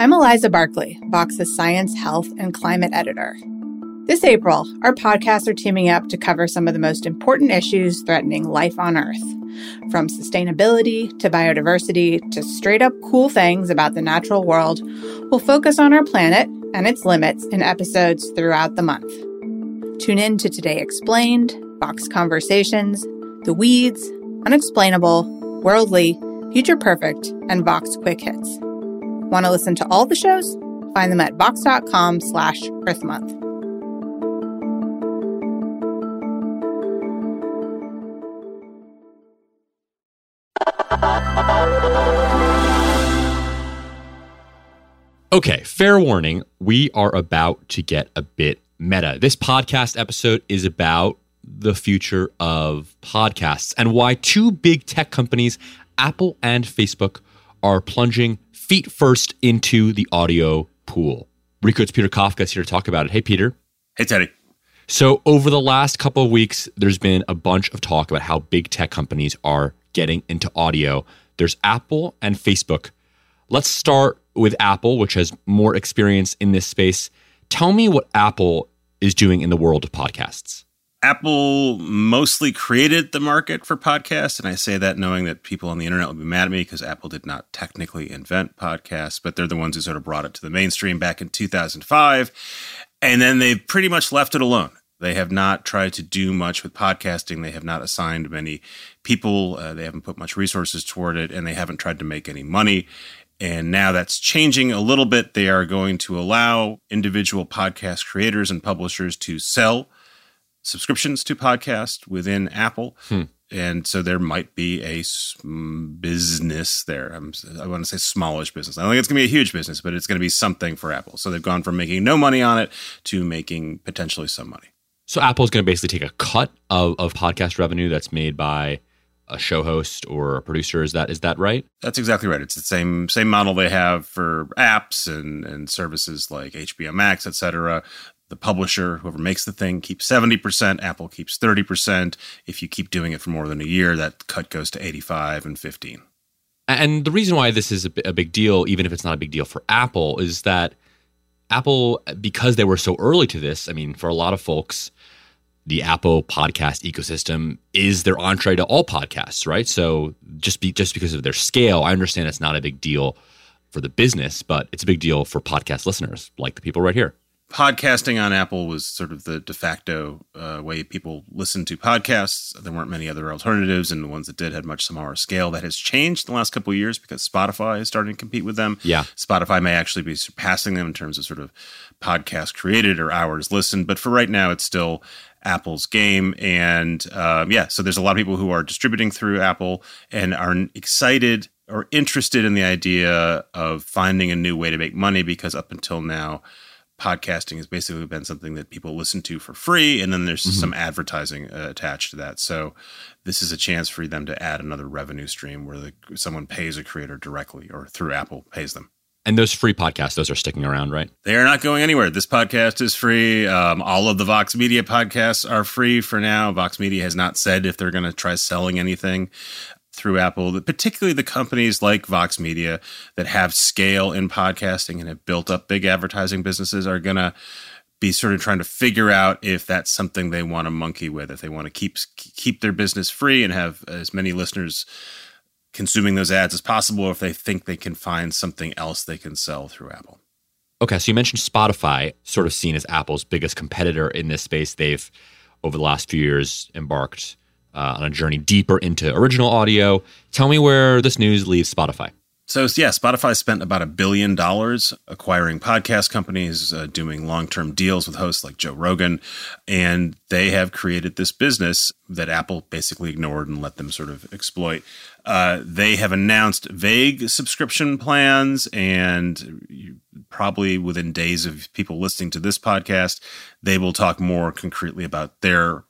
I'm Eliza Barclay, Vox's science, health, and climate editor. This April, our podcasts are teaming up to cover some of the most important issues threatening life on Earth. From sustainability to biodiversity to straight up cool things about the natural world, we'll focus on our planet and its limits in episodes throughout the month. Tune in to Today Explained, Vox Conversations, The Weeds, Unexplainable, Worldly, Future Perfect, and Vox Quick Hits. Want to listen to all the shows? Find them at vox.com slash Earth Month. Okay, fair warning, we are about to get a bit meta. This podcast episode is about the future of podcasts and why two big tech companies, Apple and Facebook, are plunging feet first into the audio pool. Recode's Peter Kafka is here to talk about it. Hey, Peter. Hey, Teddy. So, over the last couple of weeks, there's been a bunch of talk about how big tech companies are getting into audio. There's Apple and Facebook. Let's start with Apple, which has more experience in this space. Tell me what Apple is doing in the world of podcasts. Apple mostly created the market for podcasts, and I say that knowing that people on the internet will be mad at me because Apple did not technically invent podcasts, but they're the ones who sort of brought it to the mainstream back in 2005. And then they've pretty much left it alone. They have not tried to do much with podcasting. They have not assigned many people. Uh, they haven't put much resources toward it, and they haven't tried to make any money. And now that's changing a little bit. They are going to allow individual podcast creators and publishers to sell subscriptions to podcast within Apple. Hmm. And so there might be a business there. I'm, i want to say smallish business. I don't think it's going to be a huge business, but it's going to be something for Apple. So they've gone from making no money on it to making potentially some money. So Apple's going to basically take a cut of, of podcast revenue that's made by a show host or a producer. Is that is that right? That's exactly right. It's the same same model they have for apps and and services like HBO Max, etc. The publisher, whoever makes the thing, keeps seventy percent. Apple keeps thirty percent. If you keep doing it for more than a year, that cut goes to eighty-five and fifteen. And the reason why this is a big deal, even if it's not a big deal for Apple, is that Apple, because they were so early to this, I mean, for a lot of folks, the Apple podcast ecosystem is their entree to all podcasts, right? So just be just because of their scale, I understand it's not a big deal for the business, but it's a big deal for podcast listeners, like the people right here. Podcasting on Apple was sort of the de facto uh, way people listened to podcasts. There weren't many other alternatives, and the ones that did had much smaller scale. That has changed in the last couple of years because Spotify is starting to compete with them. Yeah, Spotify may actually be surpassing them in terms of sort of podcast created or hours listened, but for right now, it's still Apple's game. And um, yeah, so there's a lot of people who are distributing through Apple and are excited or interested in the idea of finding a new way to make money because up until now, podcasting has basically been something that people listen to for free and then there's mm-hmm. some advertising uh, attached to that so this is a chance for them to add another revenue stream where the, someone pays a creator directly or through apple pays them and those free podcasts, those are sticking around, right? They are not going anywhere. This podcast is free. Um, all of the Vox Media podcasts are free for now. Vox Media has not said if they're going to try selling anything through Apple, that particularly the companies like Vox Media that have scale in podcasting and have built up big advertising businesses are going to be sort of trying to figure out if that's something they want to monkey with, if they want to keep keep their business free and have as many listeners consuming those ads as possible or if they think they can find something else they can sell through Apple. Okay, so you mentioned Spotify, sort of seen as Apple's biggest competitor in this space. They've, over the last few years, embarked uh, on a journey deeper into original audio. Tell me where this news leaves Spotify. So yeah, Spotify spent about a billion dollars acquiring podcast companies, uh, doing long-term deals with hosts like Joe Rogan, and they have created this business that Apple basically ignored and let them sort of exploit. Uh, they have announced vague subscription plans, and probably within days of people listening to this podcast, they will talk more concretely about their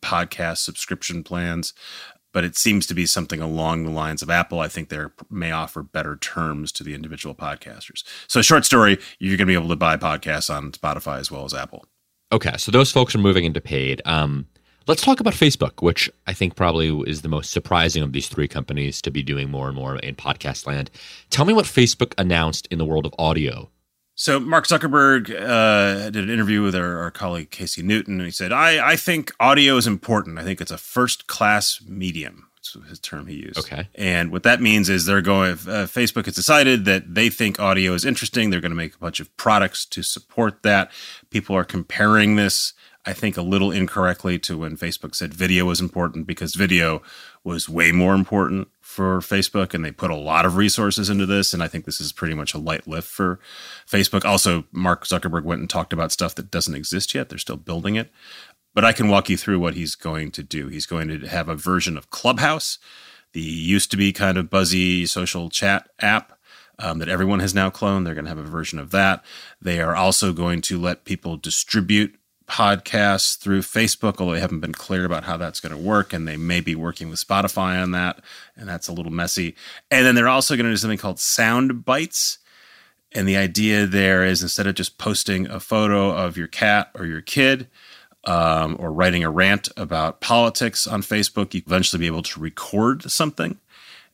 podcast subscription plans. But it seems to be something along the lines of Apple. I think they may offer better terms to the individual podcasters. So, short story, you're going to be able to buy podcasts on Spotify as well as Apple. Okay, so those folks are moving into paid. Um, Let's talk about Facebook, which I think probably is the most surprising of these three companies to be doing more and more in podcast land. Tell me what Facebook announced in the world of audio. So Mark Zuckerberg uh, did an interview with our, our, colleague Casey Newton, and he said, I, "I think audio is important. I think it's a first class medium." That's his term he used. Okay. And what that means is they're going. Uh, Facebook has decided that they think audio is interesting. They're going to make a bunch of products to support that. People are comparing this I think, a little incorrectly to when Facebook said video was important because video was way more important for Facebook and they put a lot of resources into this. And I think this is pretty much a light lift for Facebook. Also, Mark Zuckerberg went and talked about stuff that doesn't exist yet, they're still building it. But I can walk you through what he's going to do. He's going to have a version of Clubhouse, the used to be kind of buzzy social chat app. Um, that everyone has now cloned. They're going to have a version of that. They are also going to let people distribute podcasts through Facebook, although they haven't been clear about how that's going to work. And they may be working with Spotify on that. And that's a little messy. And then they're also going to do something called sound bites. And the idea there is instead of just posting a photo of your cat or your kid, um, or writing a rant about politics on Facebook, you eventually be able to record something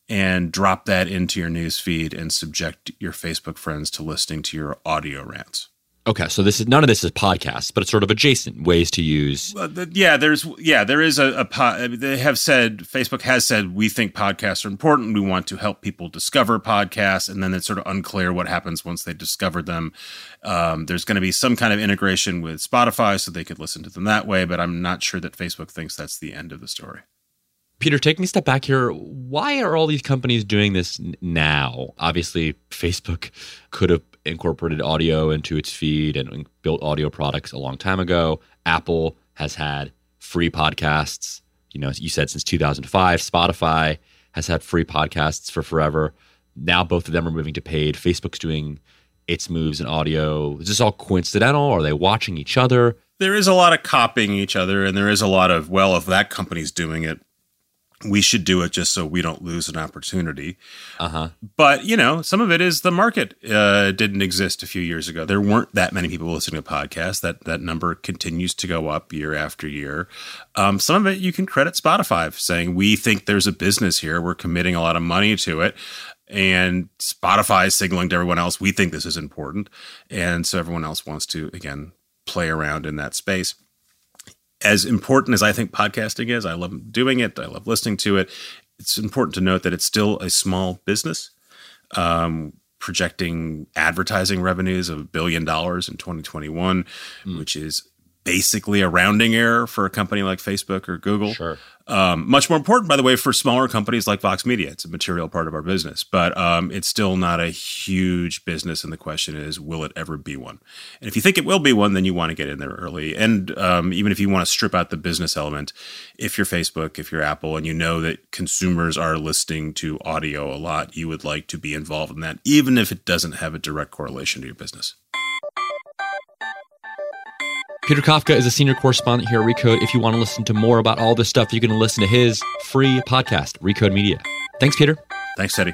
and drop that into your news feed and subject your Facebook friends to listening to your audio rants. Okay, so this is none of this is podcasts, but it's sort of adjacent ways to use. Uh, the, yeah, there's yeah, there is a, a they have said Facebook has said we think podcasts are important. We want to help people discover podcasts, and then it's sort of unclear what happens once they discover them. Um, there's going to be some kind of integration with Spotify, so they could listen to them that way. But I'm not sure that Facebook thinks that's the end of the story. Peter, taking a step back here, why are all these companies doing this now? Obviously, Facebook could have incorporated audio into its feed and built audio products a long time ago. Apple has had free podcasts, you know, you said since 2005. Spotify has had free podcasts for forever. Now both of them are moving to paid. Facebook's doing its moves in audio. Is this all coincidental? Are they watching each other? There is a lot of copying each other, and there is a lot of, well, if that company's doing it, we should do it just so we don't lose an opportunity. Uh-huh. But, you know, some of it is the market uh, didn't exist a few years ago. There weren't that many people listening to podcasts. That that number continues to go up year after year. Um, some of it you can credit Spotify saying, we think there's a business here. We're committing a lot of money to it. And Spotify is signaling to everyone else, we think this is important. And so everyone else wants to, again, play around in that space as important as I think podcasting is, I love doing it. I love listening to it. It's important to note that it's still a small business, um, projecting advertising revenues of a billion dollars in 2021, mm. which is basically a rounding error for a company like Facebook or Google. Sure. Um, much more important, by the way, for smaller companies like Vox Media. It's a material part of our business, but um, it's still not a huge business. And the question is, will it ever be one? And if you think it will be one, then you want to get in there early. And um, even if you want to strip out the business element, if you're Facebook, if you're Apple, and you know that consumers are listening to audio a lot, you would like to be involved in that, even if it doesn't have a direct correlation to your business. Peter Kafka is a senior correspondent here at Recode. If you want to listen to more about all this stuff, you can listen to his free podcast, Recode Media. Thanks, Peter. Thanks, Teddy.